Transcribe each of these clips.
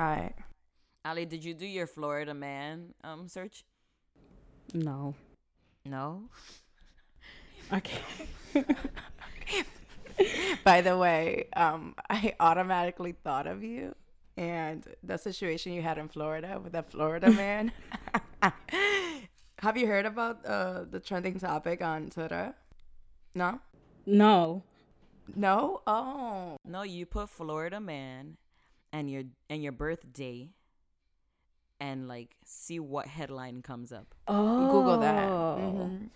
All right. Ali, did you do your Florida man um search? No. No. Okay. By the way, um, I automatically thought of you and the situation you had in Florida with that Florida man. Have you heard about uh, the trending topic on Twitter? No? No. No? Oh. No, you put Florida man and your and your birthday and like see what headline comes up. Oh. Google that. Mhm.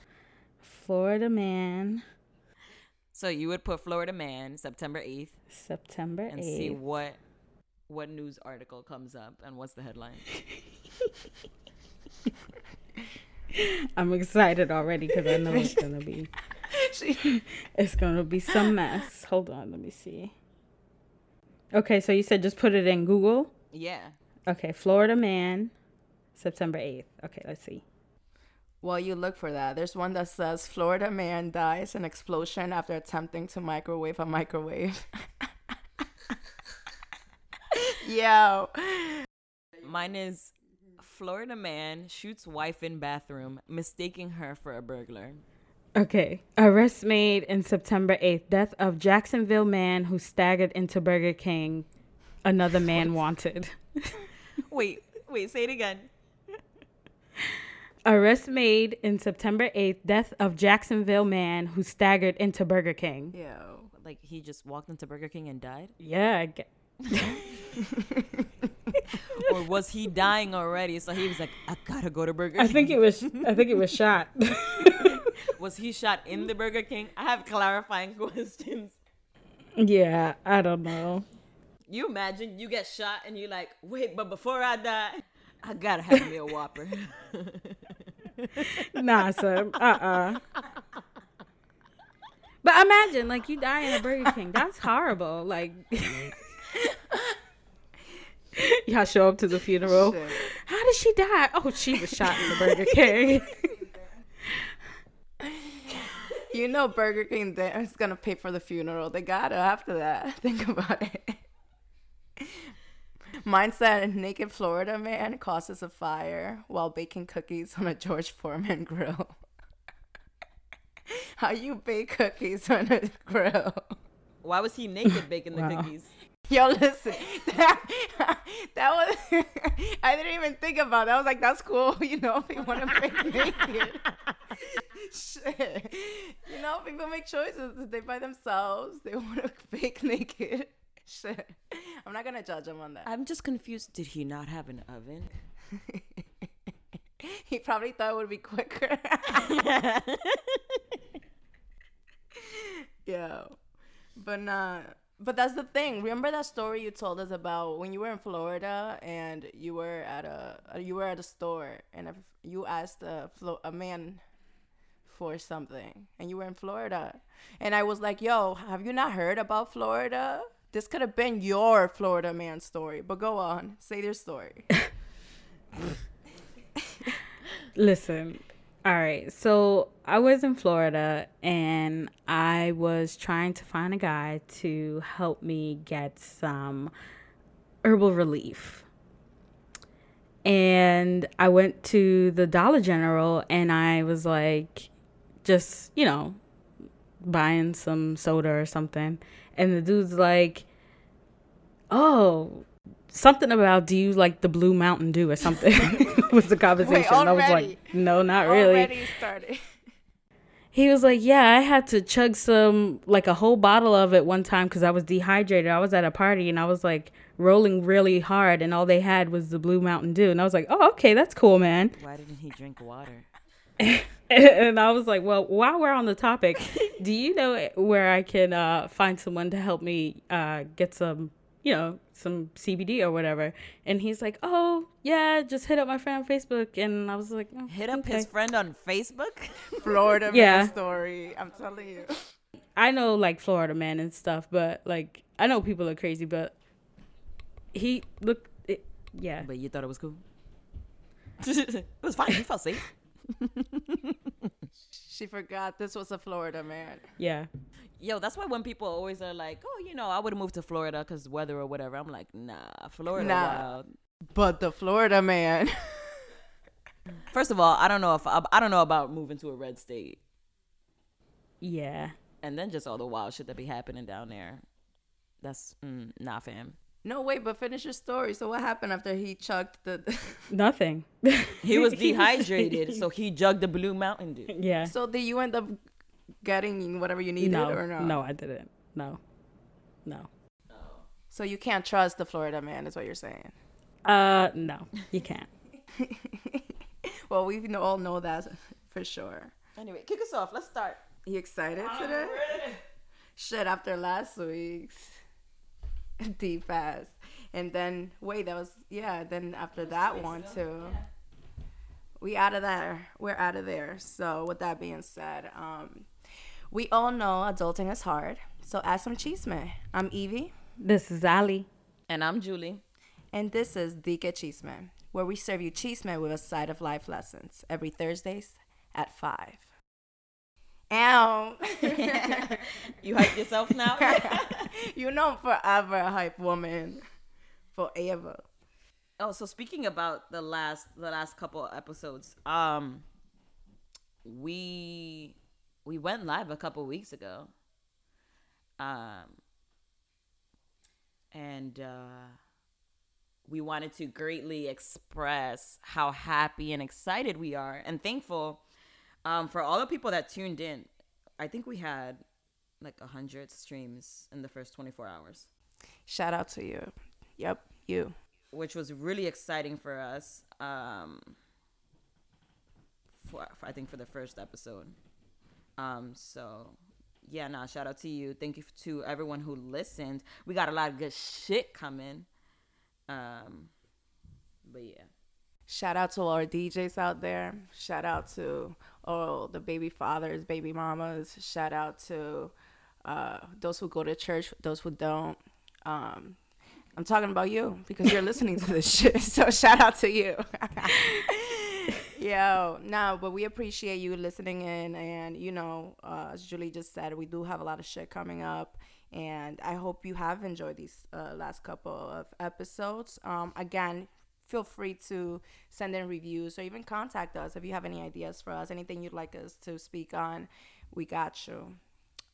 Florida man, So you would put Florida man September 8th September and see what what news article comes up and what's the headline. I'm excited already because I know it's gonna be it's gonna be some mess. Hold on, let me see. Okay, so you said just put it in Google. Yeah. Okay, Florida man, September 8th. Okay, let's see. Well, you look for that. There's one that says Florida man dies in explosion after attempting to microwave a microwave. Yo. Mine is Florida man shoots wife in bathroom, mistaking her for a burglar. Okay, arrest made in September 8th. Death of Jacksonville man who staggered into Burger King. Another man wanted. Wait, wait, say it again. Arrest made in September 8th. Death of Jacksonville man who staggered into Burger King. Yeah. Like he just walked into Burger King and died? Yeah, I get, or was he dying already? So he was like, I gotta go to Burger King. I think it was. I think it was shot. Was he shot in the Burger King? I have clarifying questions. yeah, I don't know. You imagine you get shot and you're like, wait, but before I die, I gotta have me a Whopper. Nah, son. Uh uh But imagine, like, you die in a Burger King. That's horrible. Like, y'all show up to the funeral. Shit. How did she die? Oh, she was shot in the Burger King. You know Burger King is gonna pay for the funeral. They gotta after that. Think about it. Mine said naked Florida man causes a fire while baking cookies on a George Foreman grill. How you bake cookies on a grill? Why was he naked baking the Wow. cookies? Yo, listen. That, that was I didn't even think about that. I was like, that's cool, you know, if you want to bake naked. Shit. You know, people make choices. They by themselves. They want to fake naked. Shit. I'm not gonna judge them on that. I'm just confused. Did he not have an oven? he probably thought it would be quicker. yeah. But nah. But that's the thing. Remember that story you told us about when you were in Florida and you were at a you were at a store and you asked a Flo- a man for something and you were in Florida and I was like, "Yo, have you not heard about Florida?" This could have been your Florida man story. But go on, say your story. Listen, all right. So I was in Florida and I was trying to find a guy to help me get some herbal relief. And I went to the Dollar General and I was like, just, you know, buying some soda or something. And the dude's like, oh, something about do you like the blue Mountain Dew or something was the conversation. I was like, no, not really. Already started. He was like, yeah, I had to chug some, like a whole bottle of it one time because I was dehydrated. I was at a party and I was like rolling really hard and all they had was the blue Mountain Dew. And I was like, oh, okay, that's cool, man. Why didn't he drink water? and I was like, well, while we're on the topic, do you know where I can uh, find someone to help me uh, get some, you know, some CBD or whatever? And he's like, oh, yeah, just hit up my friend on Facebook. And I was like, oh, Hit up okay. his friend on Facebook? Florida Yeah. man story. I'm telling you. I know like Florida man and stuff, but like I know people are crazy, but he look, it, yeah, But you thought it was cool? it was fine. You felt safe. She forgot this was a Florida man. yeah. Yo, that's why when people always are like, "Oh, you know, I would have moved to Florida because weather or whatever," I'm like, "Nah, Florida Nah. wild." But the Florida man. First of all, I don't know if I, I don't know about moving to a red state, Yeah. and then just all the wild shit that be happening down there. That's mm, nah, fam. No, wait, but finish your story. So what happened after he chucked the? Nothing. He was dehydrated, so he jugged the Blue Mountain Dew. yeah. so did you end up getting whatever you needed no, or no? no, I didn't. No, no. So you can't trust the Florida man, is what you're saying. Uh, no, you can't. Well, we all know that for sure. Anyway, kick us off. Let's start. You excited today? Shit, after last week's Deep ass, And then wait, that was yeah. Then after that one too, yeah. we out of there. We're out of there. So with that being said, um, we all know adulting is hard. So add some cheese man. I'm Evie. This is Ali. And I'm Julie. And this is The Cheese Cheeseman, where we serve you cheeseman with a side of life lessons every Thursdays at 5. Um, you hype yourself now. you know, forever a hype woman, forever. Oh, so speaking about the last the last couple episodes, um, we we went live a couple weeks ago. Um, and uh, we wanted to greatly express how happy and excited we are and thankful um, for all the people that tuned in. I think we had like a hundred streams in the first 24 hours. Shout out to you. Yep, you. which was really exciting for us. Um, for, for I think for the first episode. Um, so yeah, nah, shout out to you. Thank you to everyone who listened. We got a lot of good shit coming. Um, but yeah, Shout out to all our DJs out there. Shout out to all the baby fathers, baby mamas. Shout out to uh, those who go to church, those who don't. Um, I'm talking about you because you're listening to this shit. So shout out to you. Yo, no, but we appreciate you listening in. And, you know, uh, as Julie just said, we do have a lot of shit coming up. And I hope you have enjoyed these uh, last couple of episodes. Um, again, feel free to send in reviews or even contact us if you have any ideas for us, anything you'd like us to speak on. We got you.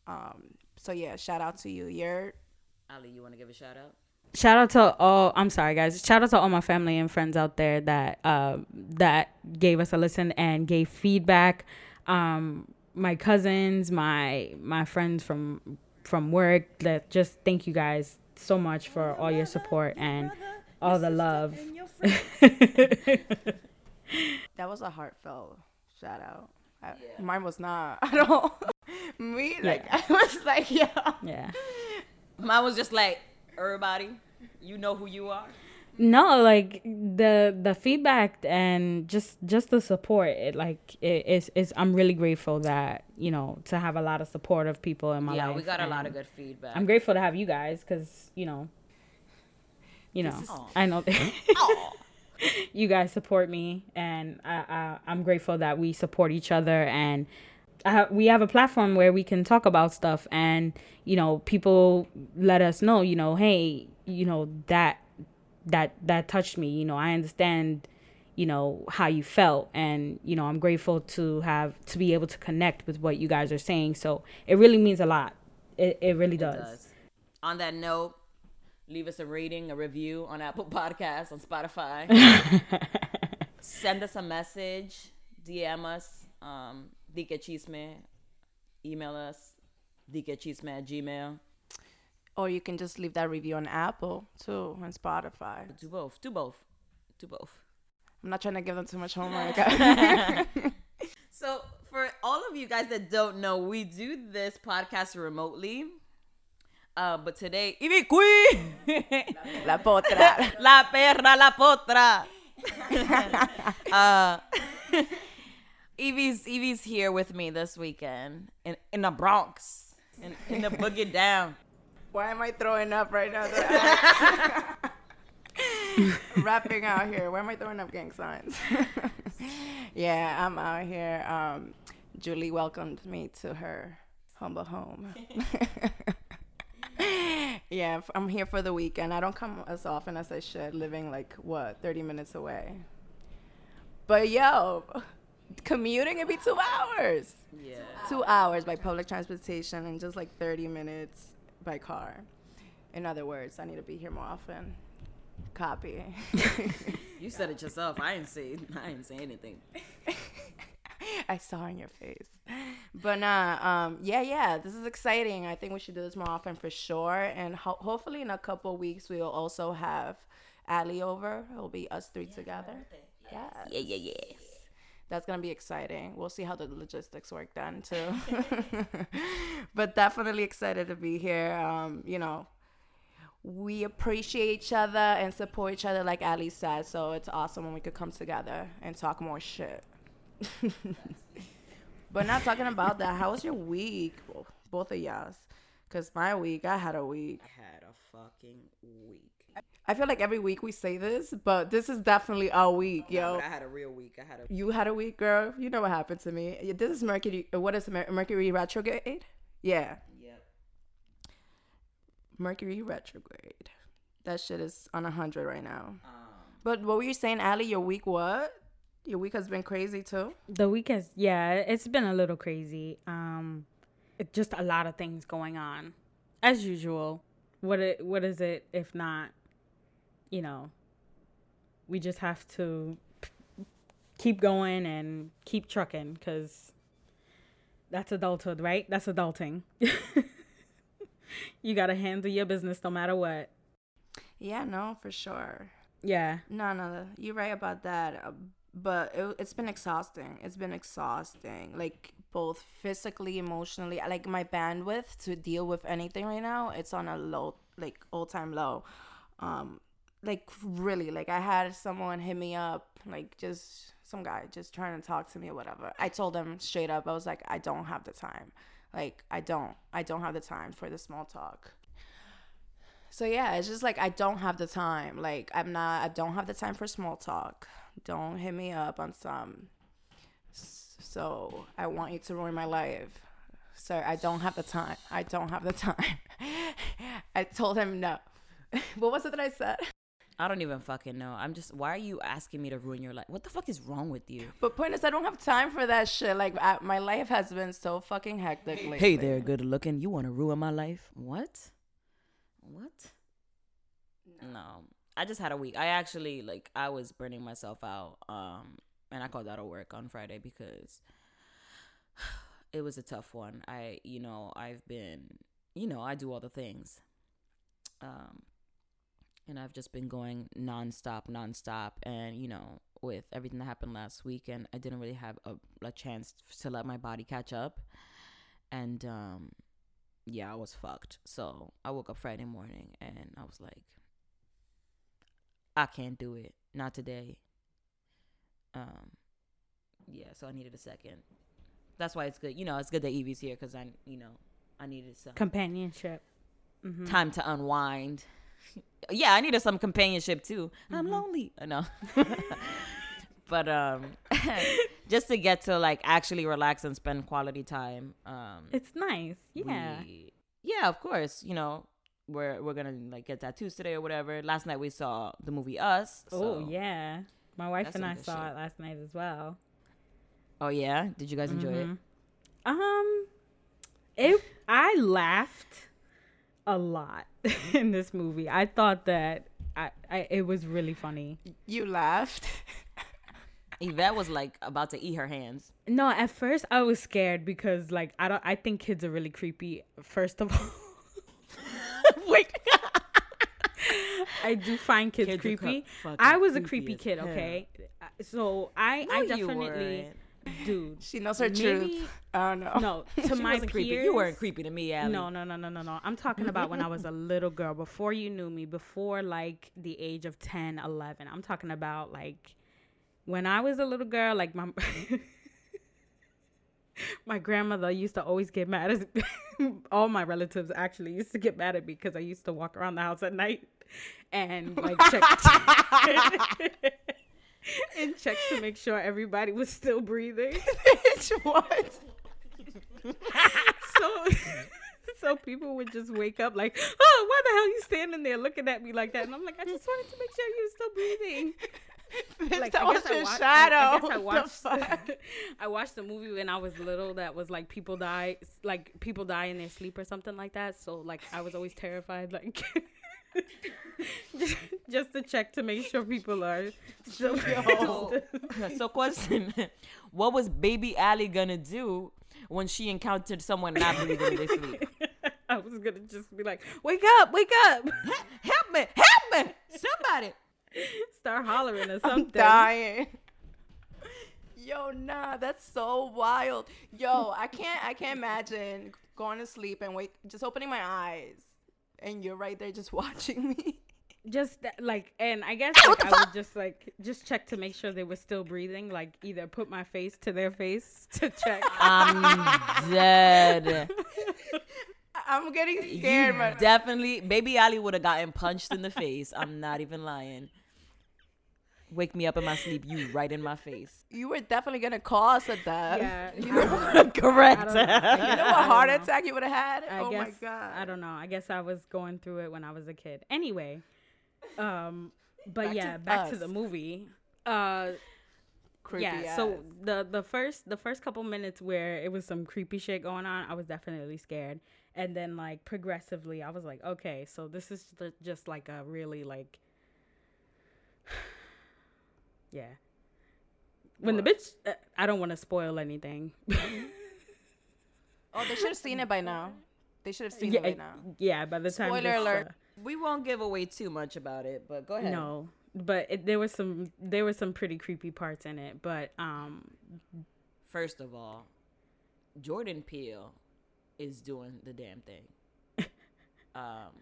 Um, so, yeah, shout out to you. You're Ali, you want to give a shout out? Shout out to all. I'm sorry, guys. Shout out to all my family and friends out there that um that gave us a listen and gave feedback. Um, my cousins, my my friends from from work. That just thank you guys so much for all your support and all the love. That was a heartfelt shout out. I, Mine was not. at don't. Me, like, Yeah. I was like, yeah. yeah. Mine was just like everybody, you know who you are. No, like the the feedback and just just the support. It like it is is. I'm really grateful that you know to have a lot of supportive people in my yeah, life. Yeah, we got a lot of good feedback. I'm grateful to have you guys because you know, you know, is- I know you guys support me, and I, I I'm grateful that we support each other and. Ha- we have a platform where we can talk about stuff and you know people let us know you know hey you know that that that touched me you know i understand you know how you felt and you know i'm grateful to have to be able to connect with what you guys are saying so it really means a lot it, it really It does, does. On that note, leave us a rating, a review on Apple Podcasts, on Spotify. Send us a message, DM us, um, Dike Chisme, email us, dikechisme at gmail. Or you can just leave that review on Apple too and Spotify. Do both. Do both. Do both. I'm not trying to give them too much homework. So, for all of you guys that don't know, we do this podcast remotely. Uh, but today, Ivy Queen! La potra. La perra, la potra. uh, Evie's Evie's here with me this weekend in, in the Bronx, in, in the boogie down. Why am I throwing up right now? Rapping out here. Why am I throwing up gang signs? yeah, I'm out here. Um, Julie welcomed me to her humble home. Yeah, I'm here for the weekend. I don't come as often as I should, living like what 30 minutes away. But yo, commuting it'd be two hours. Yeah. Two hours by public transportation and just like 30 minutes by car. In other words, I need to be here more often. Copy. You said it yourself. I didn't say. I didn't say anything. I saw in your face. But nah, um, yeah, yeah, this is exciting. I think we should do this more often for sure. And ho- hopefully, in a couple weeks, we'll also have Ali over. It'll be us three together. Yeah, Yeah, yeah, yeah. that's gonna be exciting. We'll see how the logistics work then too. but definitely excited to be here. Um, you know, we appreciate each other and support each other, like Ali said. So it's awesome when we could come together and talk more shit. but not talking about that. How was your week, both of y'all's? Cause my week, I had a week. I had a fucking week. I feel like every week we say this, but this is definitely a week, yo. I had a real week. I had a. You had a week, girl. You know what happened to me. This is Mercury. What is Mer- Mercury retrograde? Yeah, Yep. Mercury retrograde. That shit is on a hundred right now. Um, But what were you saying, Ali? Your week what? Your week has been crazy too. The week has yeah, it's been a little crazy. Um, it just a lot of things going on, as usual. What it what is it if not, you know, we just have to keep going and keep trucking because that's adulthood, right? That's adulting. you gotta handle your business no matter what. Yeah, no, for sure. Yeah, No, no, you're right about that. But it, it's been exhausting. It's been exhausting, like both physically, emotionally. Like my bandwidth to deal with anything right now, it's on a low, like all time low. Um, like really, like I had someone hit me up, like just some guy just trying to talk to me or whatever. I told him straight up, I was like, I don't have the time. Like I don't, I don't have the time for the small talk. So yeah, it's just like I don't have the time. Like I'm not I don't have the time for small talk. Don't hit me up on some so I want you to ruin my life. Sir, I don't have the time. I don't have the time. I told him no. what was it that I said? I don't even fucking know. I'm just. Why are you asking me to ruin your life? What the fuck is wrong with you? But point is I don't have time for that shit. Like I, my life has been so fucking hectic lately. Hey there, good looking. You want to ruin my life? What? What? No. I just had a week. I actually like I was burning myself out. Um and I called out of work on Friday because it was a tough one. I you know, I've been you know, I do all the things. Um and I've just been going nonstop, nonstop and you know, with everything that happened last week and I didn't really have a, a chance to let my body catch up. And um yeah, I was fucked. So I woke up Friday morning and I was like, I can't do it. Not today. Um, yeah, so I needed a second. That's why it's good. You know, it's good that Evie's here because I, you know, I needed some companionship. hmm time to unwind. yeah, I needed some companionship too. I'm lonely. I know. but um just to get to like actually relax and spend quality time. Um It's nice. Yeah. we- yeah, of course. You know, we're we're gonna like get tattoos today or whatever. Last night we saw the movie Us. Oh yeah, my wife and I saw shit. it last night as well. Oh yeah. Did you guys enjoy it? Mhm. Um, it I laughed a lot in this movie. I thought that I, I it was really funny. You laughed. Yvette was like about to eat her hands. No, at first I was scared because like I don't I think kids are really creepy. First of all, Wait. I do find kids, Kids creepy. cu- I was a creepy creepy kid, okay? Uh, So I No, I definitely dude. She knows her Maybe- truth. I don't know. No, to She my wasn't peers, creepy. You weren't creepy to me, Allie. No, no, no, no, no, no. I'm talking about when I was a little girl, before you knew me, before like the age of 10, 11. I'm talking about like when I was a little girl, like my my grandmother used to always get mad at all my relatives actually used to get mad at me because I used to walk around the house at night and like check and check to make sure everybody was still breathing. Bitch, what? so so people would just wake up like, oh, why the hell you standing there looking at me like that? And I'm like, I just wanted to make sure you were still breathing. Like, I that was I your wa- I- shadow. I, guess I watched. fuck? I watched the movie when I was little. That was like people die, like people die in their sleep or something like that. So like I was always terrified, like just, just to check to make sure people are still. So, so question: What was Baby Allie gonna do when she encountered someone not breathing in their sleep? I was gonna just be like, "Wake up! Wake up!" Help me! Help me! Somebody! Start hollering or something. I'm dying. Yo, nah, that's so wild. Yo, I can't I can't imagine going to sleep and wake just opening my eyes and you're right there just watching me. just that, like and i guess like, i would just like just check to make sure they were still breathing like either put my face to their face to check I'm dead. I'm getting scared, You definitely, Baby Ali would have gotten punched in the face. I'm not even lying. Wake me up in my sleep, you right in my face. You were definitely gonna cause a death. yeah You know. Correct. Know. you know what don't heart know. attack you would have had? I oh guess my god. i don't know i guess i was going through it when i was a kid anyway um but Back yeah to back to the movie uh Creepy yeah so the the first the first couple minutes where it was some creepy shit going on i was definitely scared and then like progressively i was like okay so this is ju- just like a really like yeah when the bitch uh, i don't want to spoil anything Oh, they should have seen it by now. They should have seen yeah, it by now. yeah by the time Spoiler this, alert. uh, We won't give away too much about it, but go ahead. no but it, there was some there were some pretty creepy parts in it but um First of all, Jordan Peele is doing the damn thing. um,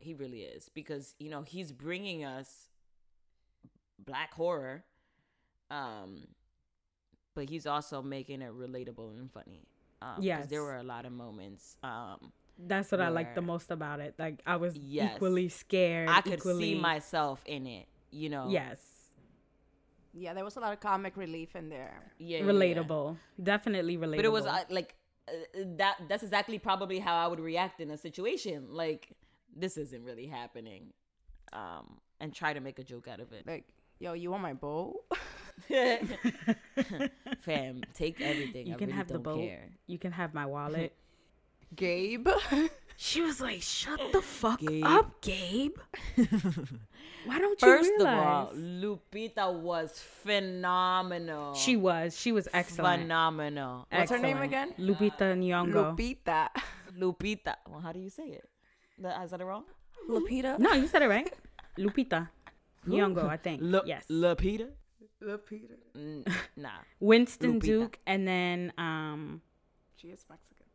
he really is because you know he's bringing us black horror, um, but he's also making it relatable and funny. Um, 'cause Yes. there were a lot of moments. Um, that's what i liked the most about it like i was Yes. equally scared I could equally, see myself in it. You know. yes Yeah, there was a lot of comic relief in there. Yeah. yeah, yeah. relatable definitely relatable But it was uh, like uh, that. That's exactly probably how I would react in a situation like this isn't really happening, um, and try to make a joke out of it. Like, yo, you want my boat? Fam, take everything. you I can really have the don't boat care. you can have my wallet Gabe? she was like shut the fuck Gabe. up gabe why don't you First of realize all, Lupita was phenomenal. she was she was excellent phenomenal. What's her name again? lupita uh, nyong'o Lupita. Lupita. Well, how do you say it? Is That, is that wrong? Lupita? no you said it right lupita nyong'o i think Lu- yes Lupita. Lupita. N- nah. winston Lupita. duke and then um She is Mexican.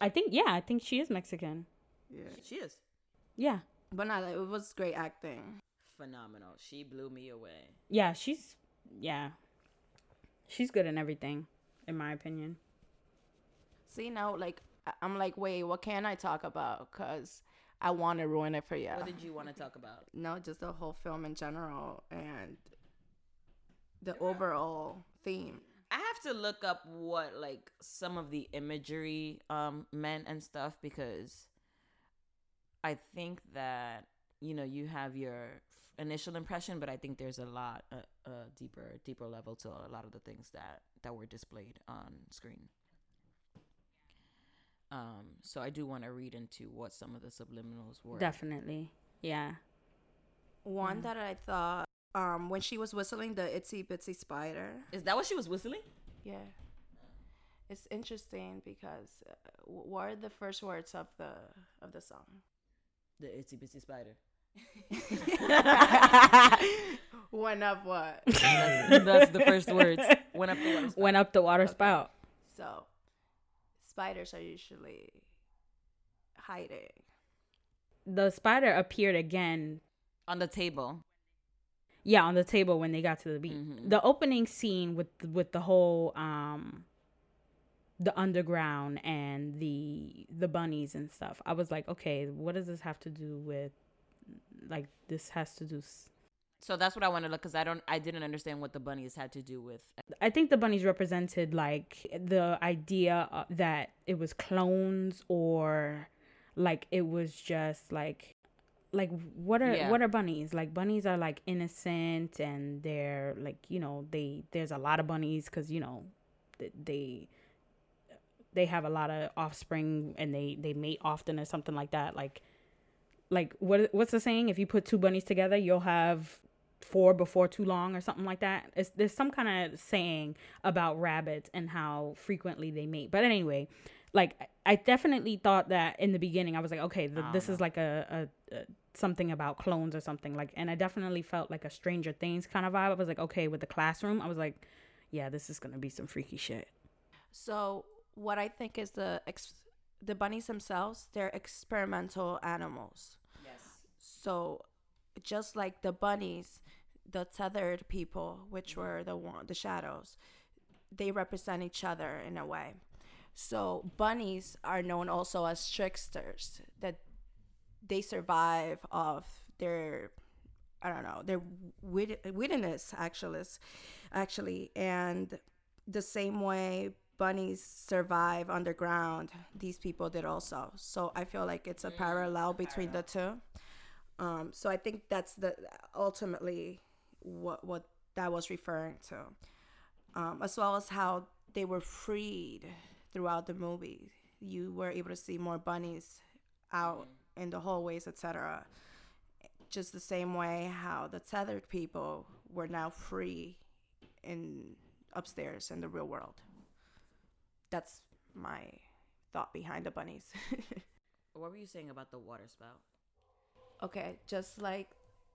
i think yeah i think she is mexican Yeah. She is yeah But nah, it was great acting. phenomenal. She blew me away. yeah she's yeah she's good in everything in my opinion See, now, like, I'm like, wait, what can I talk about? Because I want to ruin it for you. What did you want to talk about? No, just the whole film in general and the overall theme. I have to look up what like some of the imagery um meant and stuff because I think that you know you have your f- initial impression, but I think there's a lot a, a deeper deeper level to a lot of the things that that were displayed on screen. Um, so I do want to read into what some of the subliminals were. definitely yeah One that I thought, um, when she was whistling the itsy bitsy spider. Is that what she was whistling? Yeah. It's interesting because uh, what are the first words of the of the song? The itsy bitsy spider. One of what? That's, that's the first words. Went up the water spout. went up the water Okay. spout So, spiders are usually hiding. the spider appeared again on the table. yeah on the table when they got to the beach Mhm. the opening scene with with the whole um the underground and the the bunnies and stuff i was like okay what does this have to do with like this has to do s- So that's what I want to look because I don't, I didn't understand what the bunnies had to do with. I think the bunnies represented like the idea uh, that it was clones or like it was just like like what are Yeah. what are bunnies like bunnies are like innocent and they're like you know they there's a lot of bunnies because you know they they have a lot of offspring and they they mate often or something like that like like what what's the saying if you put two bunnies together you'll have four before too long or something like that. It's, there's some kind of saying about rabbits and how frequently they mate. But anyway like I- definitely thought that in the beginning i was like okay th- this is like a, a, a something about clones or something like and i definitely felt like a stranger things kind of vibe. I was like okay with the classroom i was like yeah this is gonna be some freaky shit. So what I think is the ex- the bunnies themselves, they're experimental animals. Yes. So just like the bunnies, the tethered people, which mm-hmm. were the the shadows, they represent each other in a way. So bunnies are known also as tricksters that they survive off their I don't know, their wit- wittiness actually actually and the same way bunnies survive underground, these people did also. So I feel like it's a mm, parallel between the two. Um, so I think that's the ultimately what what that was referring to, um, as well as how they were freed throughout the movie. You were able to see more bunnies out in the hallways, etc. Just the same way how the tethered people were now free in upstairs in the real world. That's my thought behind the bunnies. What were you saying about the water spout? Okay, just like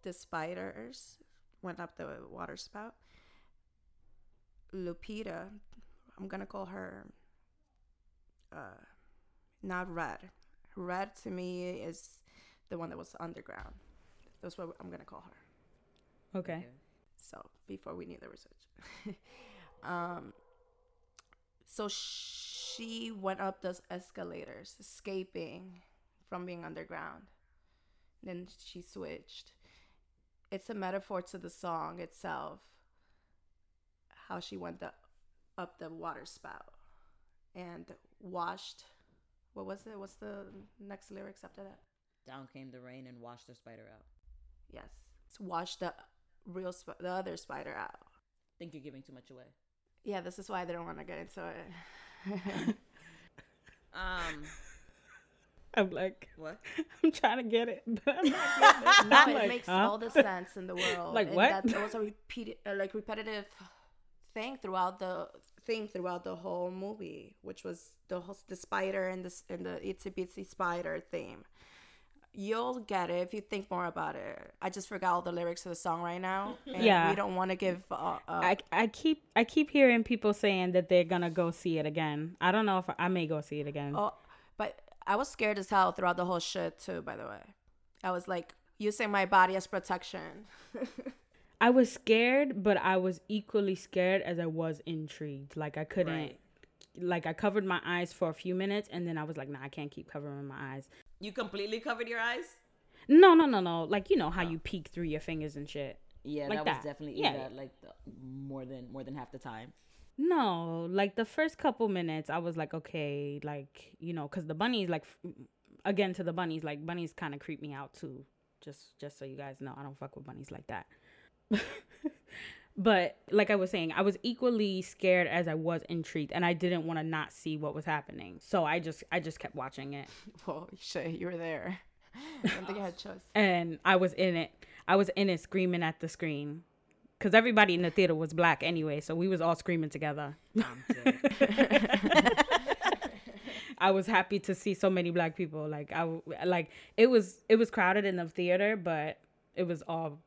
the spiders went up the water spout, Lupita, I'm gonna call her uh, not red. Red to me is the one that was underground. That's what I'm gonna call her. okay So before we knew the research, um, so she went up those escalators, escaping from being underground. Then she switched. It's a metaphor to the song itself. How she went the, up the water spout and washed. What was it? What's the next lyrics after that? Down came the rain and washed the spider out. Yes, it's washed the real sp- the other spider out. think you're giving too much away. Yeah, this is why I don't want to get into it. Um, i'm like what? i'm trying to get it but i'm not it. no, I'm it like, makes huh? all the sense in the world. Like and what? That, that was a repeated, uh, like repetitive thing throughout the theme throughout the whole movie, which was the whole, the spider and the and the itsy bitsy spider theme. You'll get it if you think more about it. I just forgot all the lyrics of the song right now. And Yeah. we don't want to give. Uh, uh, I, I keep I keep hearing people saying that they're gonna go see it again. I don't know if I may go see it again. Oh, but I was scared as hell throughout the whole shit too. By the way, I was like using my body as protection. I was scared, but I was equally scared as I was intrigued. Like I couldn't, Right. like I covered my eyes for a few minutes, and then I was like, nah, I can't keep covering my eyes. You completely covered your eyes? No, no, no, no. Like you know how oh. you peek through your fingers and shit. Yeah, Like that, that. was definitely Yeah. Eva, like the, more than more than half the time. No, like the first couple minutes, I was like, okay, like you know, cause the bunnies, like, again to the bunnies, like bunnies kind of creep me out too. Just, just so you guys know, I don't fuck with bunnies like that. but like I was saying, I was equally scared as I was intrigued, and I didn't want to not see what was happening. So I just, I just kept watching it, well, shit, you were there. I don't think I had choice. and I was in it. I was in it, screaming at the screen, cause everybody in the theater was black anyway, so we was all screaming together. I was happy to see so many black people. Like I like it was it was crowded in the theater, but it was all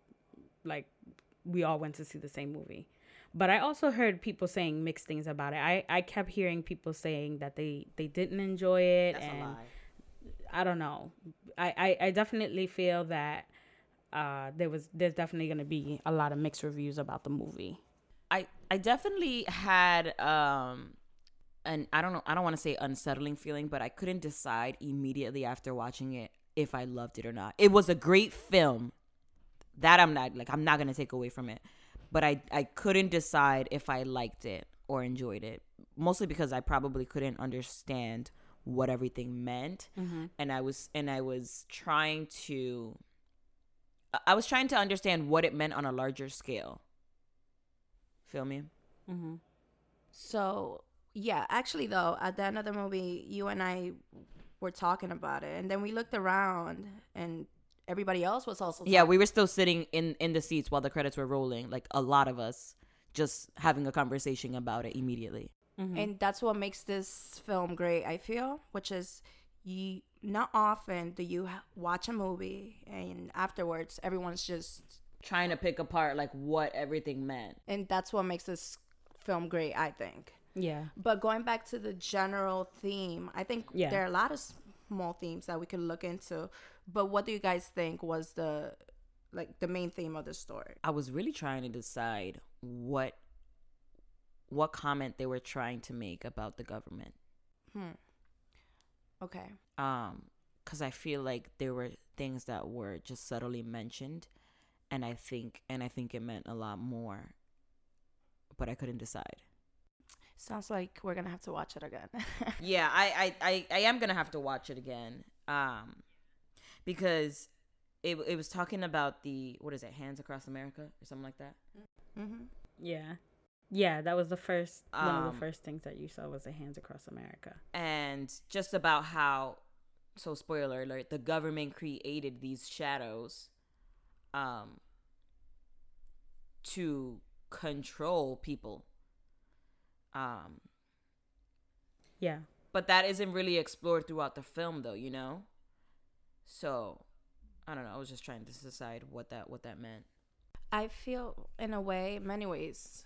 like we all went to see the same movie. But I also heard people saying mixed things about it. I I kept hearing people saying that they they didn't enjoy it That's a and lie. I don't know. I I, I definitely feel that uh there was there's definitely going to be a lot of mixed reviews about the movie. I I definitely had um an I don't know I don't want to say unsettling feeling, but I couldn't decide immediately after watching it if I loved it or not. It was a great film. That I'm not like I'm not gonna take away from it, but I I couldn't decide if I liked it or enjoyed it, mostly because I probably couldn't understand what everything meant, and I was and I was trying to. I was trying to understand what it meant on a larger scale. Feel me? Mm-hmm. So yeah, actually though, at the end of the movie, you and I were talking about it, and then we looked around, and everybody else was also Yeah, we were still sitting in in the seats while the credits were rolling. Like a lot of us, just having a conversation about it immediately. Mm-hmm. and that's what makes this film great. I feel, which is you not often do you watch a movie and afterwards everyone's just Trying to pick apart like what everything meant. and that's what makes this film great. I think. Yeah. But going back to the general theme, I think Yeah. there are a lot of small themes that we could look into. But what do you guys think was the like the main theme of the story? I was really trying to decide what what comment they were trying to make about the government. Hmm. Okay. Um, because I feel like there were things that were just subtly mentioned, and I think and I think it meant a lot more, but I couldn't decide. Sounds like we're gonna have to watch it again. yeah, I, I, I, I am gonna have to watch it again. Um, because it it was talking about the what is it, Hands Across America or something like that. mm-hmm. Yeah. Yeah, that was the first one of Um, the first things that you saw was the Hands Across America. and just about how so spoiler alert the government created these shadows um to control people um Yeah. but that isn't really explored throughout the film though you know so i don't know i was just trying to decide what that what that meant I feel, in a way, many ways,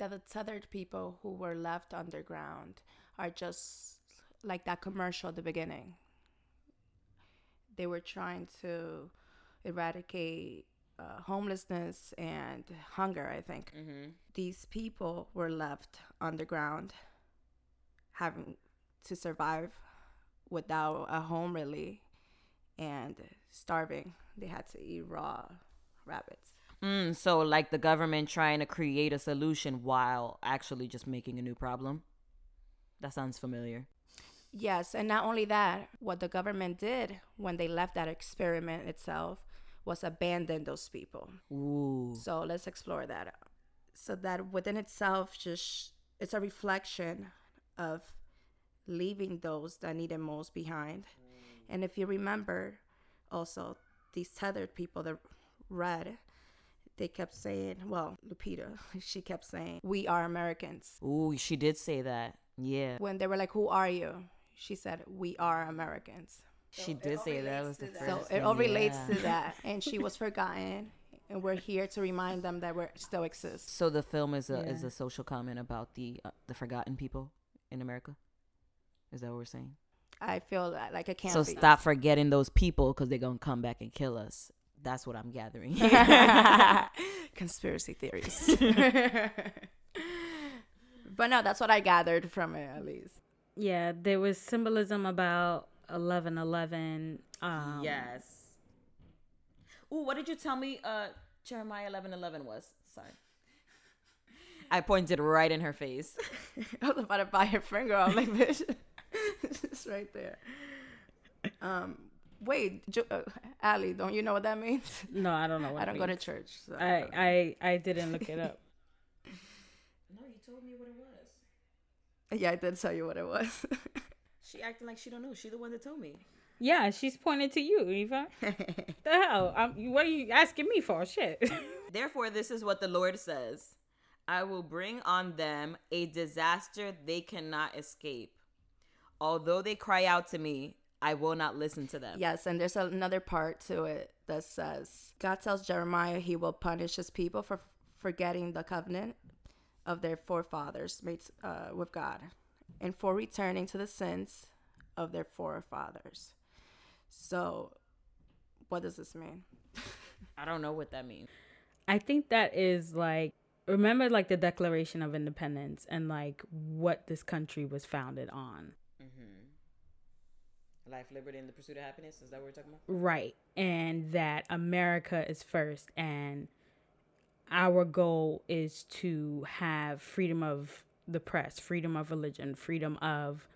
that the tethered people who were left underground are just like that commercial at the beginning. They were trying to eradicate uh, homelessness and hunger, I think. mm-hmm. These people were left underground, having to survive without a home, really, and starving. They had to eat raw rabbits. Mm, so like the government trying to create a solution while actually just making a new problem that sounds familiar Yes, and not only that, what the government did when they left that experiment itself was abandon those people. ooh So let's explore that. So that within itself just it's a reflection of leaving those that need it most behind. And if you remember also these tethered people the read they kept saying, well, Lupita, she kept saying, "We are Americans." ooh she did say that yeah When they were like, "Who are you?" She said, "We are Americans." she did say that was the first So it thing, all relates yeah. to that. And she was forgotten. And we're here to remind them that we still exist. So the film is a is a social comment about the uh, the forgotten people in America. Is that what we're saying? I feel like I can't so be. stop forgetting those people because they're gonna come back and kill us. That's what I'm gathering. Conspiracy theories. but no, that's what I gathered from it at least. Yeah, there was symbolism about eleven eleven. Um, yes. Ooh, what did you tell me? Uh, Jeremiah eleven eleven was. Sorry. I pointed right in her face. I was about to buy her finger off like bitch. it's right there. Um, wait, jo- uh, Allie, don't you know what that means? No, I don't know. What I don't it go to church. So I, I I didn't look it up. No, you told me what it was. yeah, I did tell you what it was. She acting like she don't know. She the one that told me. Yeah, she's pointing to you, Eva. the hell? Um, what are you asking me for? Shit. Therefore, this is what the Lord says I will bring on them a disaster they cannot escape. Although they cry out to me, I will not listen to them. Yes, and there's another part to it that says God tells Jeremiah he will punish his people for forgetting the covenant of their forefathers made uh, with God and for returning to the sins of their forefathers. So, what does this mean? I don't know what that means. I think that is like remember like the Declaration of Independence and like what this country was founded on. Life, liberty, and the pursuit of happiness. Is that what we're talking about? Right. And that America is first and our goal is to have freedom of the press, freedom of religion, freedom of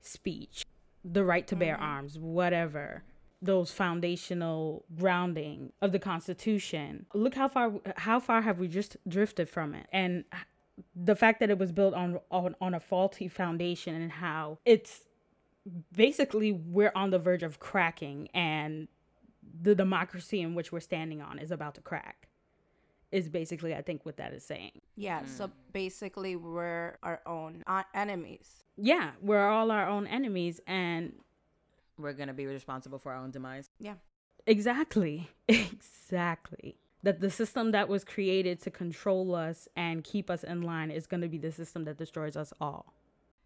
speech, the right to bear mm-hmm. arms, whatever. Those foundational grounding of the Constitution. Look how far how far have we just drifted from it, and the fact that it was built on on, on a faulty foundation, and how it's basically we're on the verge of cracking, and the democracy in which we're standing on is about to crack. Is basically I think what that is saying. Yeah. So basically, we're our own uh, enemies. Yeah, we're all our own enemies, and We're gonna be responsible for our own demise. Yeah. Exactly. Exactly. That the system that was created to control us and keep us in line is going to be the system that destroys us all.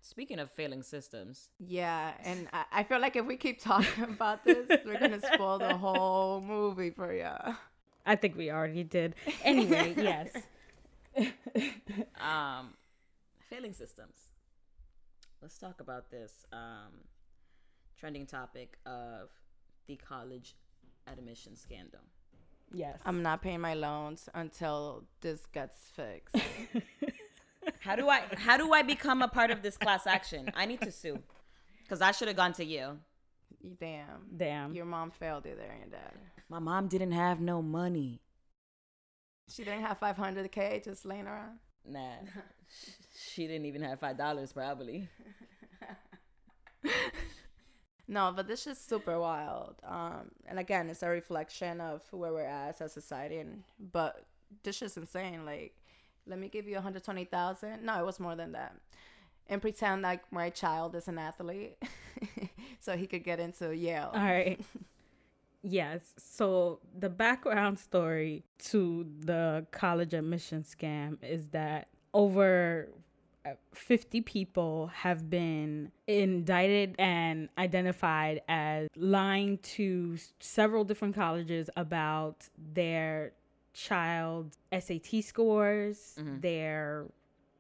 Speaking of failing systems, Yeah, and I, I feel like if we keep talking about this, we're gonna spoil the whole movie for you. I think we already did. Anyway, yes. um, failing systems. Let's talk about this um, trending topic of the college admission scandal. Yes. I'm not paying my loans until this gets fixed. How do I how do I become a part of this class action? I need to sue because I should have gone to you. Damn. Damn. Your mom failed you there and your dad. My mom didn't have no money. She didn't have 500k just laying around. Nah, she didn't even have five dollars probably. No, but this is super wild. Um, and again, it's a reflection of where we're at as a society. And but this is insane. Like, let me give you 120,000. No, it was more than that. And pretend like my child is an athlete, so he could get into Yale. All right. Yes. So the background story to the college admission scam is that over uh, 50 people have been indicted and identified as lying to several different colleges about their child's SAT scores, their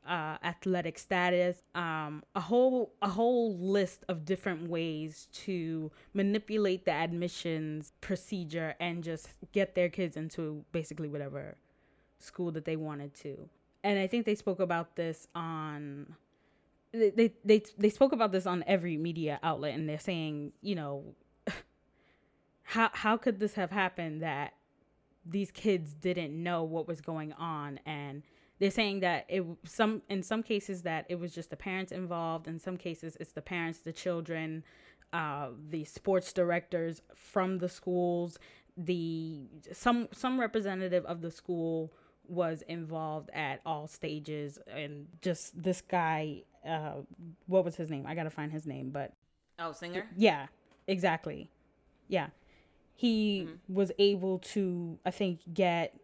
uh, athletic status, um, a whole a whole list of different ways to manipulate the admissions procedure and just get their kids into basically whatever school that they wanted to. And I think they spoke about this on they they they, they spoke about this on every media outlet and they're saying, you know, how how could this have happened that these kids didn't know what was going on and they're saying that it some in some cases that it was just the parents involved in some cases it's the parents the children uh, the sports directors from the schools the some some representative of the school was involved at all stages and just this guy uh what was his name i gotta find his name but Oh, Singer. yeah, exactly. Yeah. He was able to, I think, get,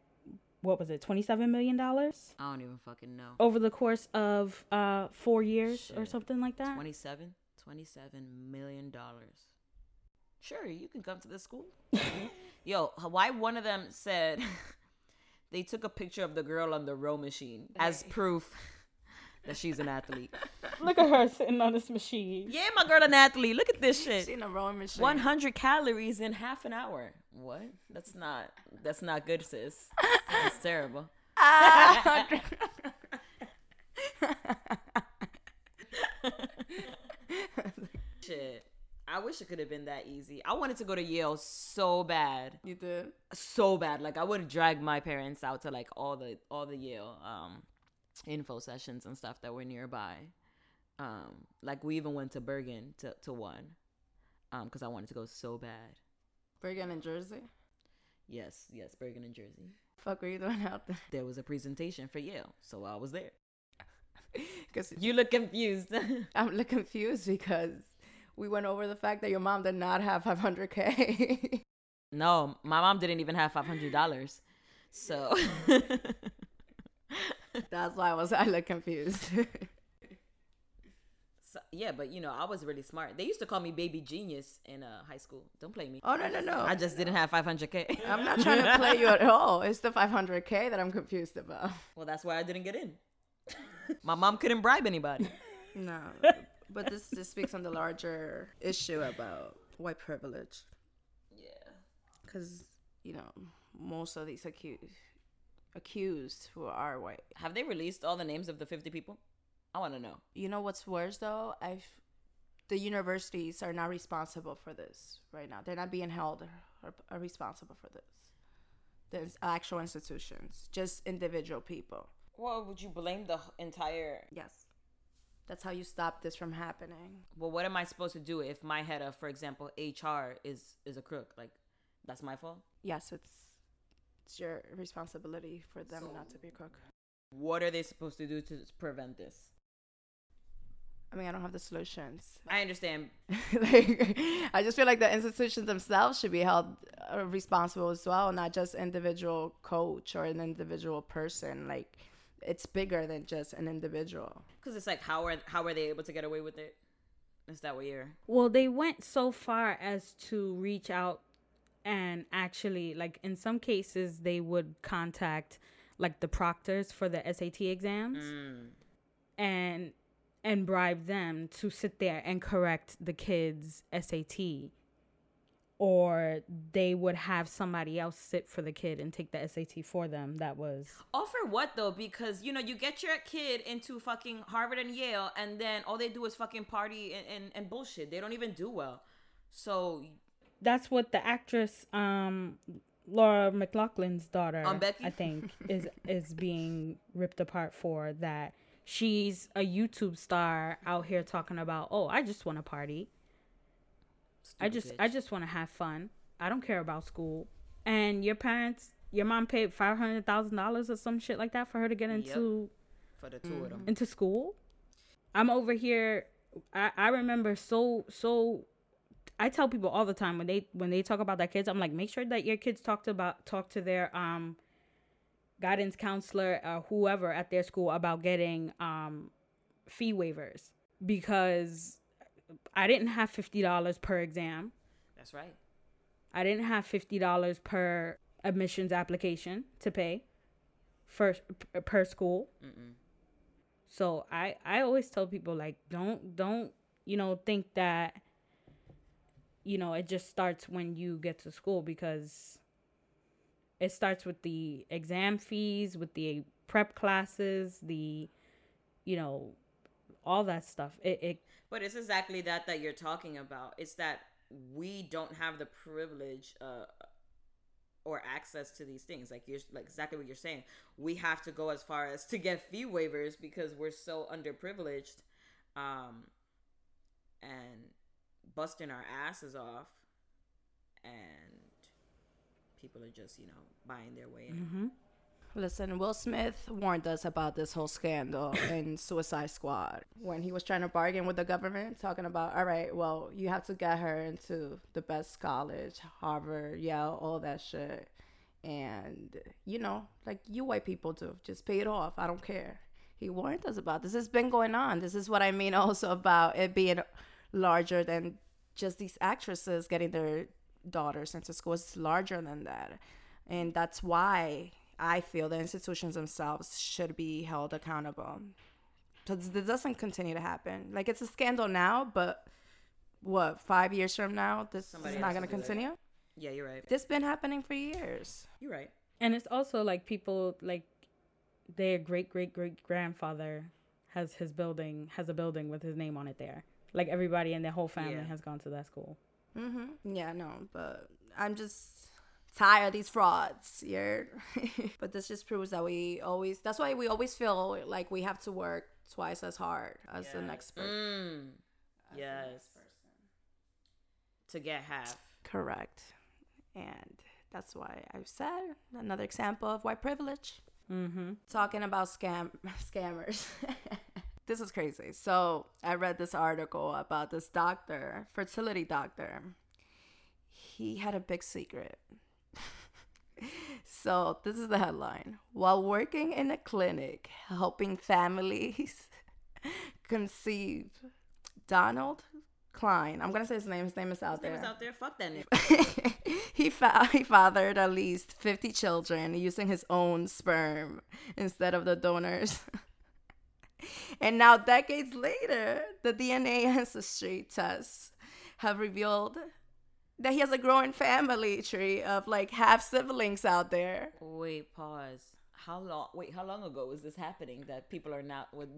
what was it, $27 million I don't even fucking know. over the course of uh, four years or something like that. 27 27 million dollars. Sure you can come to this school. Yo why one of them said they took a picture of the girl on the row machine as proof that she's an athlete Look at her sitting on this machine. yeah my girl an athlete look at this shit She's in a rowing machine. 100 calories in half an hour what that's not that's not good sis that's terrible shit I wish it could have been that easy. I wanted to go to Yale so bad. You did. so bad. Like I would drag my parents out to like all the all the Yale um info sessions and stuff that were nearby. Um like we even went to Bergen to to one. Um cuz I wanted to go so bad. Bergen in Jersey. Yes, yes, Bergen in Jersey. Fuck, were you doing out there? There was a presentation for Yale, so I was there. Because You look confused. I'm little confused because we went over the fact that your mom did not have 500k. no, my mom didn't even have $500. So That's why I was I look confused. So, yeah, but you know, I was really smart. They used to call me baby genius in uh, high school. Don't play me. oh no no no! I just didn't have 500k. I'm not trying to play you at all. It's the 500k that I'm confused about. well, that's why I didn't get in. My mom couldn't bribe anybody. No, but this this speaks on the larger issue about white privilege. Yeah. Because, you know, most of these accused, accused who are white. Have they released all the names of the 50 people? I want to know. You know what's worse though? I've the universities are not responsible for this right now. They're not being held or are responsible for this. The actual institutions, just individual people. Well, would you blame the entire? Yes, that's how you stop this from happening. Well, what am I supposed to do if my head of, for example, HR is is a crook? Like, that's my fault. Yes, it's it's your responsibility for them not to be a crook. What are they supposed to do to prevent this? I mean, I don't have the solutions. I understand. like, I just feel like the institutions themselves should be held uh, responsible as well, not just individual coach or an individual person. Like, it's bigger than just an individual. Because it's like, how are how are they able to get away with it? Is that what you're? Well, they went so far as to reach out and actually, like in some cases, they would contact like the proctors for the SAT exams Mm. and and bribe them to sit there and correct the kids' SAT. Or they would have somebody else sit for the kid and take the SAT for them. That was All for what though? Because you know you get your kid into fucking Harvard and Yale, and then all they do is fucking party and, and, and bullshit. They don't even do well. So that's what the actress um Laura McLaughlin's daughter Um, Becky? I think is is being ripped apart for that she's a YouTube star out here talking about oh I just want to party I just bitch. I just want to have fun I don't care about school and your parents your mom paid five hundred thousand dollars or some shit like that for her to get Yep. into for the 2 of them. into school. I'm over here. I, I remember so so. I tell people all the time when they when they talk about their kids, I'm like, make sure that your kids talk to about talk to their um guidance counselor or whoever at their school about getting um fee waivers because I didn't have fifty dollars per exam. That's right. I didn't have fifty dollars per admissions application to pay for per school. Mm-mm. So I I always tell people like don't don't you know think that you know it just starts when you get to school because it starts with the exam fees, with the prep classes, the you know all that stuff. It it But it's exactly that that you're talking about. It's that we don't have the privilege uh, or access to these things. Like you're like exactly what you're saying. We have to go as far as to get fee waivers because we're so underprivileged, um, and busting our asses off, and people are just you know buying their way in. Mm-hmm. Listen, Will Smith warned us about this whole scandal in Suicide Squad when he was trying to bargain with the government, talking about, all right, well, you have to get her into the best college, Harvard, Yale, all that shit. And, you know, like you white people do, just pay it off. I don't care. He warned us about this. It's been going on. This is what I mean also about it being larger than just these actresses getting their daughters into school. It's larger than that. And that's why I feel the institutions themselves should be held accountable. So this doesn't continue to happen. Like it's a scandal now, but what, five years from now, this Somebody is not going to to do that. continue? Yeah, you're right. This has been happening for years. You're right. and it's also like people like their great great great grandfather has his building has a building with his name on it there. Like everybody in their whole family Yeah. has gone to that school. Mm-hmm. Yeah, no, but I'm just tired of these frauds. You're, but this just proves that we always. That's why we always feel like we have to work twice as hard as the next person. Mm. Yes. To get half. Correct, and that's why I've said another example of white privilege. Mm-hmm. Talking about scam scammers. this is crazy. So I read this article about this doctor, fertility doctor. He had a big secret. so this is the headline. While working in a clinic helping families conceive, Donald Cline. I'm gonna say his name. His name is out His name there is out there. Fuck that name. he, fa- he fathered at least 50 children using his own sperm instead of the donors. and now, decades later, the DNA ancestry tests have revealed that he has a growing family tree of like half siblings out there. Wait, pause. How long? Wait, how long ago was this happening? That people are now with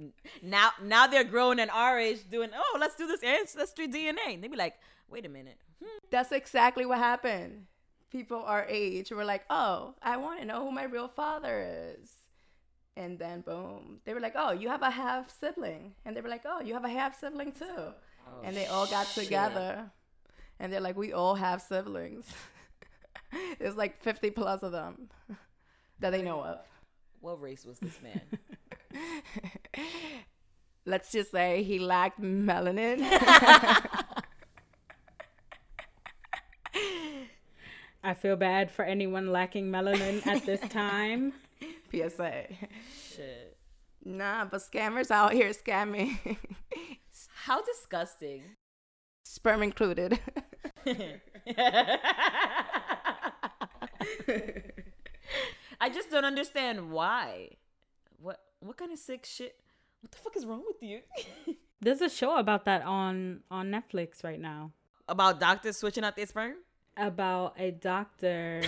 now now they're growing in our age doing. Oh, let's do this ancestry DNA. And they be like, wait a minute. Hmm. That's exactly what happened. People our age were like, oh, I want to know who my real father is. And then boom, they were like, oh, you have a half sibling. And they were like, oh, you have a half sibling too. Oh, and they all got shit. together. And they're like, we all have siblings. There's like 50 plus of them that they know of. What race was this man? Let's just say he lacked melanin. I feel bad for anyone lacking melanin at this time. PSA. Shit. Nah, but scammers out here scamming. How disgusting. Sperm included. I just don't understand why. What what kind of sick shit? What the fuck is wrong with you? There's a show about that on on Netflix right now. About doctors switching out their sperm? About a doctor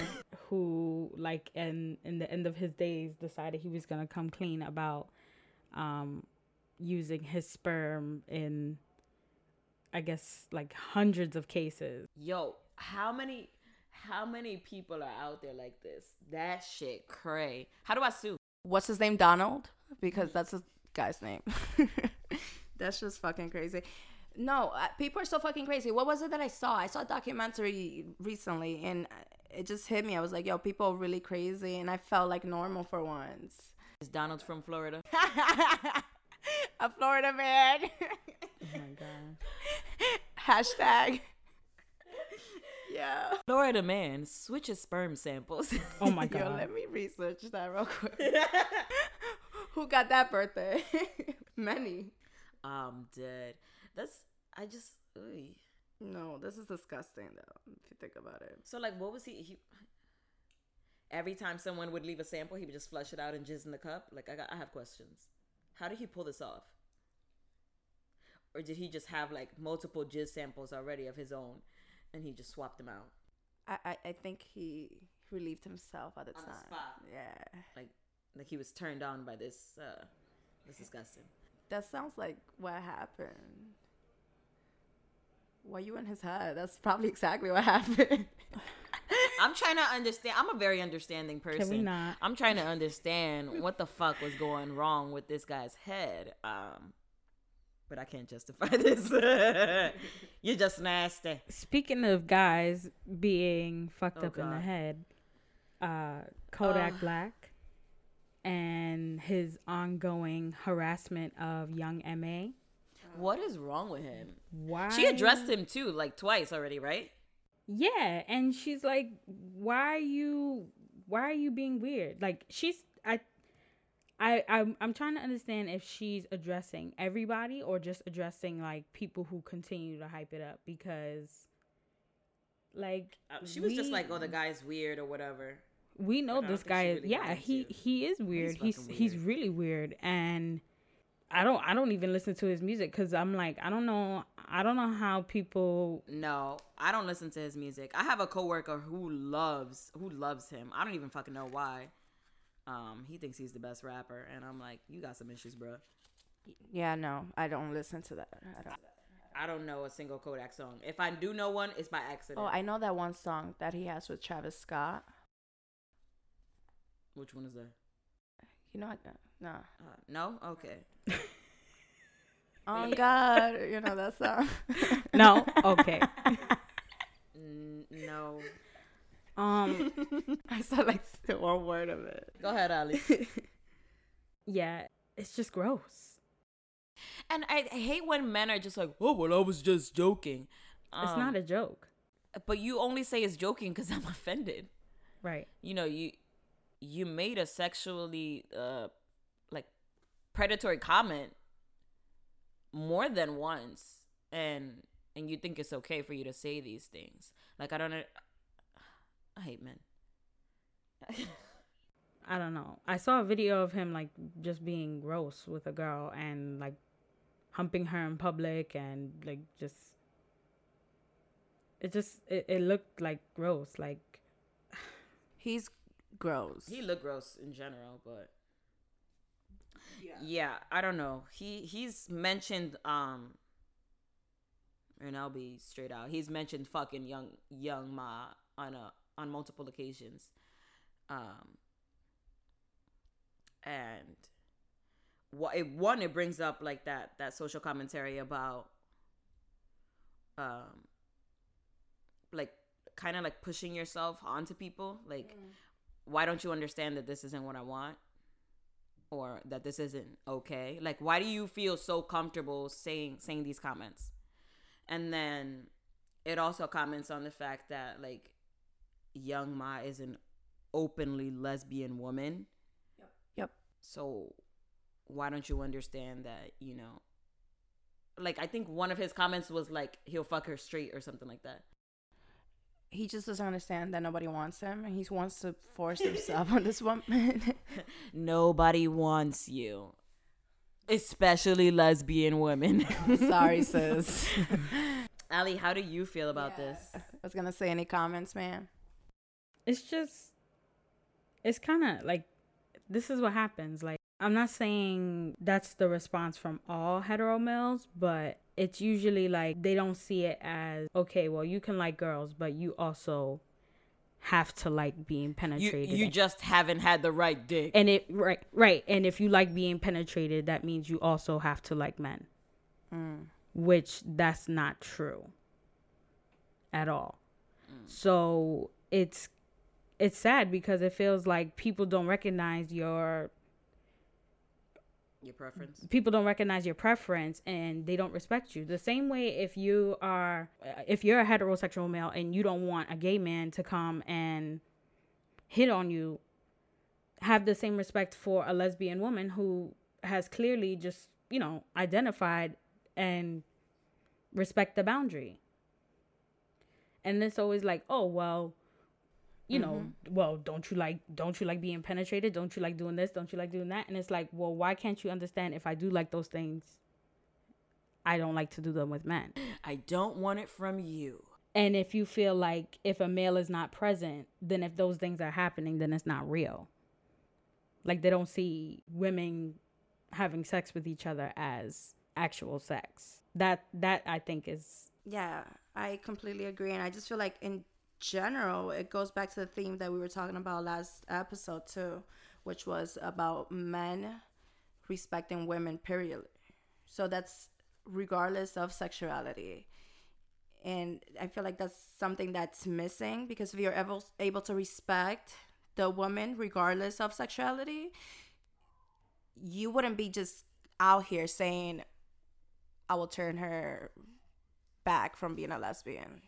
who like in in the end of his days decided he was gonna come clean about um using his sperm in I guess like hundreds of cases. Yo, how many how many people are out there like this? That shit cray. How do I sue? What's his name? Donald? Because that's his guy's name. that's just fucking crazy. No, uh, people are so fucking crazy. What was it that I saw? I saw a documentary recently and it just hit me. I was like, yo, people are really crazy. And I felt like normal for once. Is Donald from Florida? a Florida man. Oh my god. Hashtag. yeah. Florida man switches sperm samples. Oh my God. Yo, let me research that real quick. Who got that birthday? Many. I'm dead. That's I just oy. No, this is disgusting though, if you think about it. So like what was he he Every time someone would leave a sample, he would just flush it out and jizz in the cup. Like I got, I have questions. How did he pull this off? Or did he just have like multiple jizz samples already of his own, and he just swapped them out? I, I, I think he relieved himself at the On the time. spot. Yeah. Like, like he was turned on by this. Uh, this disgusting. That sounds like what happened. Why you in his head? That's probably exactly what happened. I'm trying to understand. I'm a very understanding person. Can we not? I'm trying to understand what the fuck was going wrong with this guy's head. Um, but I can't justify this. You're just nasty. Speaking of guys being fucked Oh, up in the head, uh, Kodak Ugh. Black and his ongoing harassment of Young M.A. What is wrong with him? Why? She addressed him too, like twice already, right? Yeah, and she's like, "Why are you? Why are you being weird?" Like she's I. I, I'm, I'm trying to understand if she's addressing everybody or just addressing like people who continue to hype it up because like Uh, She was just like, "Oh, the guy's weird" or whatever. we know But I don't this guy really yeah he he is weird he's he's, weird. really weird and i don't i don't even listen to his music because i'm like i don't know i don't know how people No, I don't listen to his music. I have a coworker who loves who loves him. I don't even fucking know why. Um, he thinks he's the best rapper, and I'm like, you got some issues, bro. yeah, no, I don't listen to that. I don't. I don't know a single Kodak song. If I do know one, it's by accident. Oh, I know that one song that he has with Travis Scott. Which one is that? You know, I, no. Uh, no, okay. Oh God, you know that song. no okay N- no. um I saw like one word of it. Go ahead, Ali. yeah it's just gross and I, I hate when men are just like, oh, well, I was just joking. it's Um, not a joke But you only say it's joking because I'm offended. right You know, you you made a sexually uh predatory comment more than once, and and you think it's okay for you to say these things. Like I don't. I hate men. I don't know. I saw a video of him like just being gross with a girl and like humping her in public and like just it just it, it looked like gross like He's gross. He looked gross in general, but yeah. I don't know. He he's mentioned um and I'll be straight out. He's mentioned fucking young Young M.A on a on multiple occasions. Um and what it one it brings up like that that social commentary about um like kind of like pushing yourself onto people like why don't you understand that this isn't what i want or that this isn't okay like why do you feel so comfortable saying saying these comments and then it also comments on the fact that like Young M.A is an openly lesbian woman Yep. Yep. So why don't you understand that, you know, like I think one of his comments was like he'll fuck her straight or something like that. He just doesn't understand that nobody wants him, and he wants to force himself on this woman. Nobody wants you. Especially lesbian women. Sorry, sis. Ali, how do you feel about this? I was gonna say any comments, man. it's just it's kind of like this is what happens like i'm not saying that's the response from all hetero males but it's usually like they don't see it as okay well you can like girls but you also have to like being penetrated. you just haven't had the right dick. and it right right. And if you like being penetrated that means you also have to like men. Mm. Which that's not true at all. Mm. So it's it's sad because it feels like people don't recognize your Your preference. people don't recognize your preference and they don't respect you the same way if you are uh, if you're a heterosexual male and you don't want a gay man to come and hit on you have the same respect for a lesbian woman who has clearly just you know identified and respect the boundary and it's always like oh well you know mm-hmm. well don't you like don't you like being penetrated? Don't you like doing this? Don't you like doing that? And it's like well why can't you understand if i do like those things i don't like to do them with men. I don't want it from you. and if you feel like if a male is not present then if those things are happening then it's not real. Like they don't see women having sex with each other as actual sex. That that i think is Yeah, I completely agree. And I just feel like in general, it goes back to the theme that we were talking about last episode too, which was about men respecting women, period. So that's regardless of sexuality. And I feel like that's something that's missing because if you're able, able to respect the woman regardless of sexuality, you wouldn't be just out here saying, I will turn her back from being a lesbian.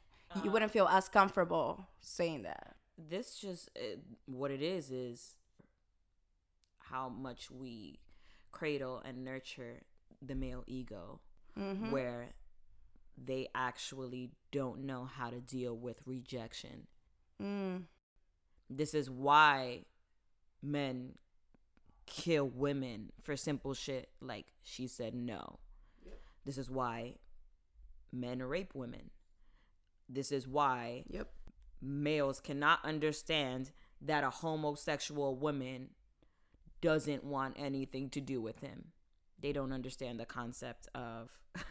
You wouldn't feel as comfortable saying that. this just uh, what it is is how much we cradle and nurture the male ego where they actually don't know how to deal with rejection. This is why men kill women for simple shit like she said no. This is why men rape women this is why Yep. males cannot understand that a homosexual woman doesn't want anything to do with him. They don't understand the concept of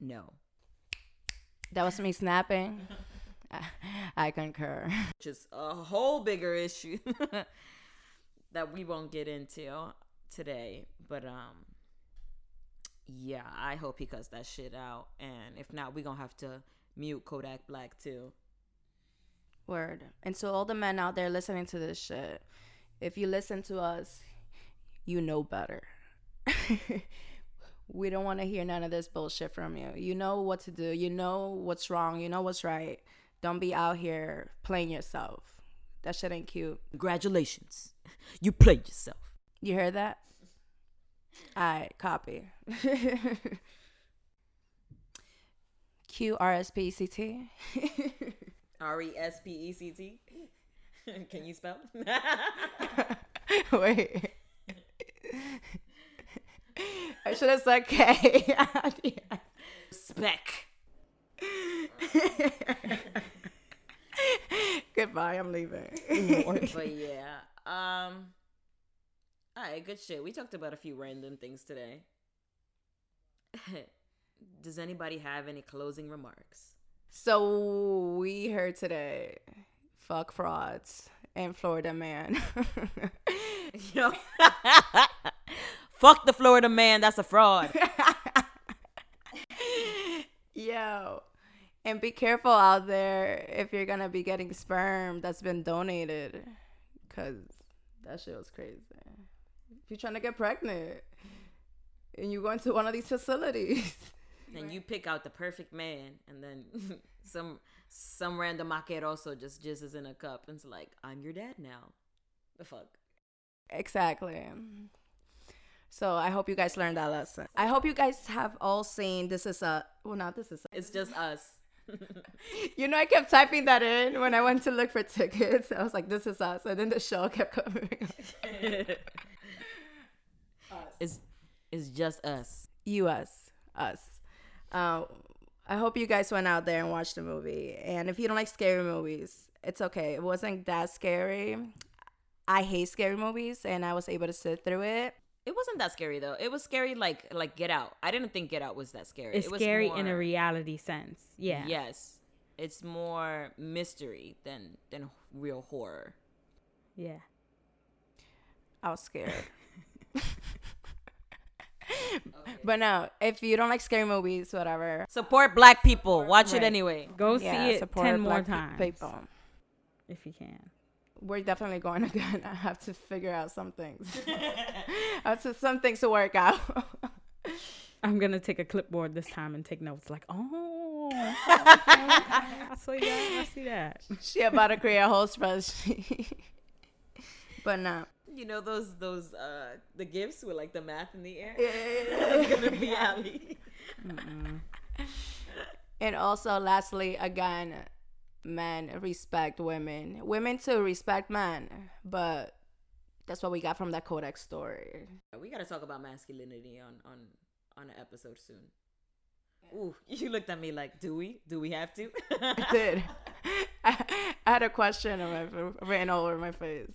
no, That was me snapping. I, I concur. which is a whole bigger issue that we won't get into today. But um yeah, I hope he cuts that shit out. And if not, we're gonna have to mute Kodak Black too. Word. And so all the men out there listening to this shit, if you listen to us, you know better. we don't want to hear none of this bullshit from you. You know what to do. You know what's wrong. You know what's right. Don't be out here playing yourself. That shit ain't cute. Congratulations. You played yourself. You heard that? I copy. Q R S P E C T. R E S P E C T. Can you spell? Wait. I should have said K. Spec. Goodbye. I'm leaving. But yeah. Um. All right, good shit. We talked about a few random things today. Does anybody have any closing remarks? So we heard today, fuck frauds and Florida man. Yo. Fuck the Florida man. That's a fraud. Yo. And be careful out there if you're gonna be getting sperm that's been donated. Cause that shit was crazy. If you're trying to get pregnant and you go into one of these facilities. And you pick out the perfect man, and then some some random asqueroso just jizzes in a cup and it's like, I'm your dad now. The fuck. Exactly. So I hope you guys learned that lesson. I hope you guys have all seen this is a well not this is a, It's just us. you know I kept typing that in when I went to look for tickets. I was like this is us and then the show kept coming. it's it's just us. US us. Uh, I hope you guys went out there and watched the movie. And if you don't like scary movies, it's okay. It wasn't that scary. I hate scary movies and I was able to sit through it. It wasn't that scary though. It was scary like like Get Out. I didn't think Get Out was that scary. It's it was scary in a reality sense. Yeah. Yes. It's more mystery than than real horror. Yeah. I was scared. But no, if you don't like scary movies, whatever. Support black people. Watch Right. it anyway. Go yeah, see it support ten more black pe- times People. if you can. We're definitely going again. I have to figure out some things. I have to some things to work out. I'm gonna take a clipboard this time and take notes. Like, oh, I see that. I see that. she about to create a whole spreadsheet. but no. You know those those uh the gifts with like the math in the air. Yeah. it's gonna be Ali. And also, lastly, again, men respect women. Women too respect men, but that's what we got from that Kodak's story. We gotta talk about masculinity on on on an episode soon. Ooh, you looked at me like, do we? Do we have to? I did. I, I had a question on my, written all over my face.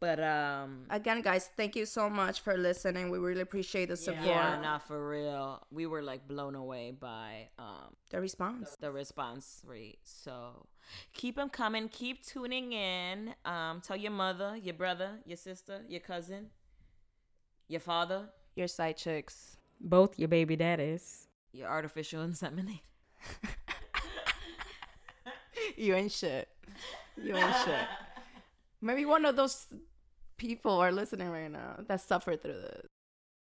But um, Again, guys, thank you so much for listening. We really appreciate the support, yeah, not for real. We were like blown away by um the response. the response rate. So keep them coming. Keep tuning in. Um, tell your mother, your brother, your sister, your cousin, your father, Your side chicks. Both your baby daddies. your artificial inseminate. You ain't shit. You ain't shit. Maybe one of those people are listening right now that suffered through this.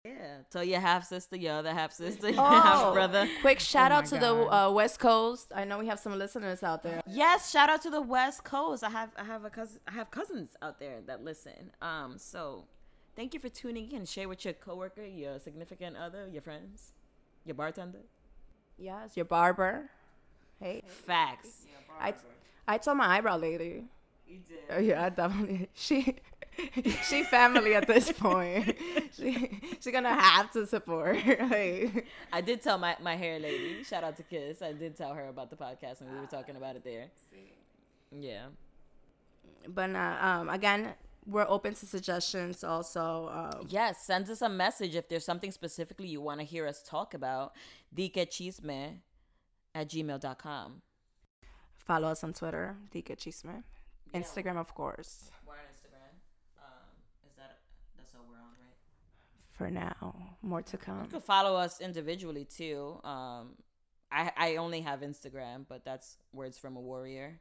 Yeah, tell your half sister, your other half sister, your half brother. Quick shout Oh out to the uh, West Coast. I know we have some listeners out there. Yes, shout out to the West Coast. I have I have a cousin I have cousins out there that listen. Um, so thank you for tuning in. Share with your coworker, your significant other, your friends, your bartender. Yes, your barber. Hey, Facts. I, I told my eyebrow lady. You did. Oh, yeah, I definitely. She, she family at this point. She, she gonna have to support. like, I did tell my, my hair lady, shout out to Kiss. I did tell her about the podcast and we were talking about it there. Yeah. but uh, um, again, we're open to suggestions. Also, um, Yes, send us a message if there's something specifically you want to hear us talk about. Dikechisme at gmail.com. follow us on Twitter, Dika Chisme. Instagram, of course. We're on Instagram. Um, is that that's all we're on, right? For now, more to come. You can follow us individually too. Um, I I only have Instagram, but that's words from a warrior.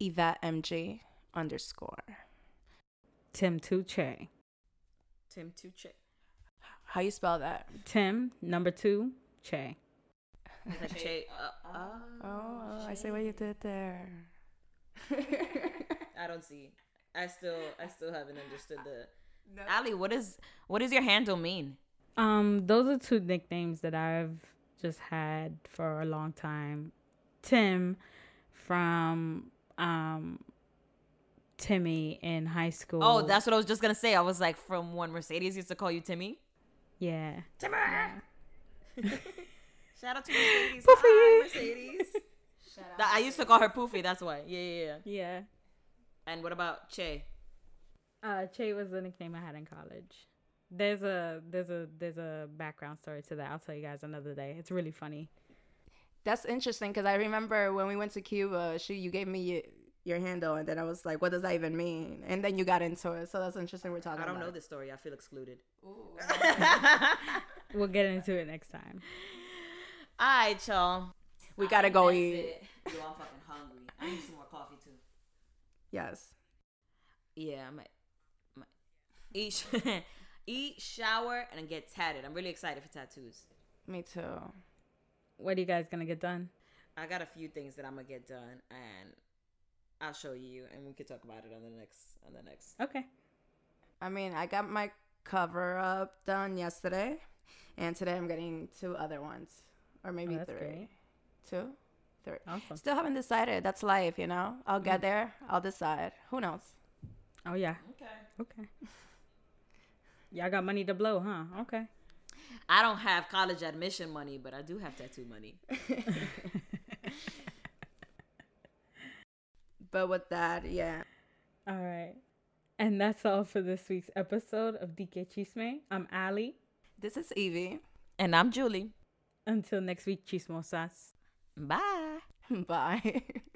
Yvette MG underscore. Tim Tuche. Tim Tuche. How you spell that? Tim number two Che. Che- uh, uh, Oh, I see what you did there. I don't see. I still I still haven't understood the. Ali, what is what does your handle mean? Um, those are two nicknames that I've just had for a long time. Tim from um Timmy in high school. Oh, that's what I was just gonna say. I was like, from when Mercedes used to call you Timmy. yeah. Timmy. Shout out to Mercedes. Poofy. Hi, Mercedes. That- I used to call her Poofy. That's why. Yeah, yeah, yeah. Yeah. And what about Che? Uh, Che was the nickname I had in college. There's a there's a there's a background story to that. I'll tell you guys another day. It's really funny. That's interesting because I remember when we went to Cuba, she you gave me your, your handle, and then I was like, "What does that even mean?" And then you got into it, so that's interesting. We're talking. About. I don't about know it. this story. I feel excluded. We'll get into it next time. All right, y'all. We gotta go eat. it. Yo, I'm fucking hungry. I need some more coffee too. Yes. Yeah, I might, might eat, eat, shower, and get tatted. I'm really excited for tattoos. Me too. What are you guys gonna get done? I got a few things that I'm gonna get done, and I'll show you, and we could talk about it on the next on the next. Okay. I mean, I got my cover up done yesterday, and today I'm getting two other ones, or maybe Oh, that's three. great. Two, three. Awesome. Still haven't decided. That's life, you know. I'll get mm. there. I'll decide. Who knows? Oh yeah. Okay. Okay. Y'all got money to blow, huh? Okay. I don't have college admission money, but I do have tattoo money. But with that, yeah. All right. And that's all for this week's episode of DK Chisme. I'm Ali. This is Evie. And I'm Julie. Until next week, chismosas. Bye. Bye.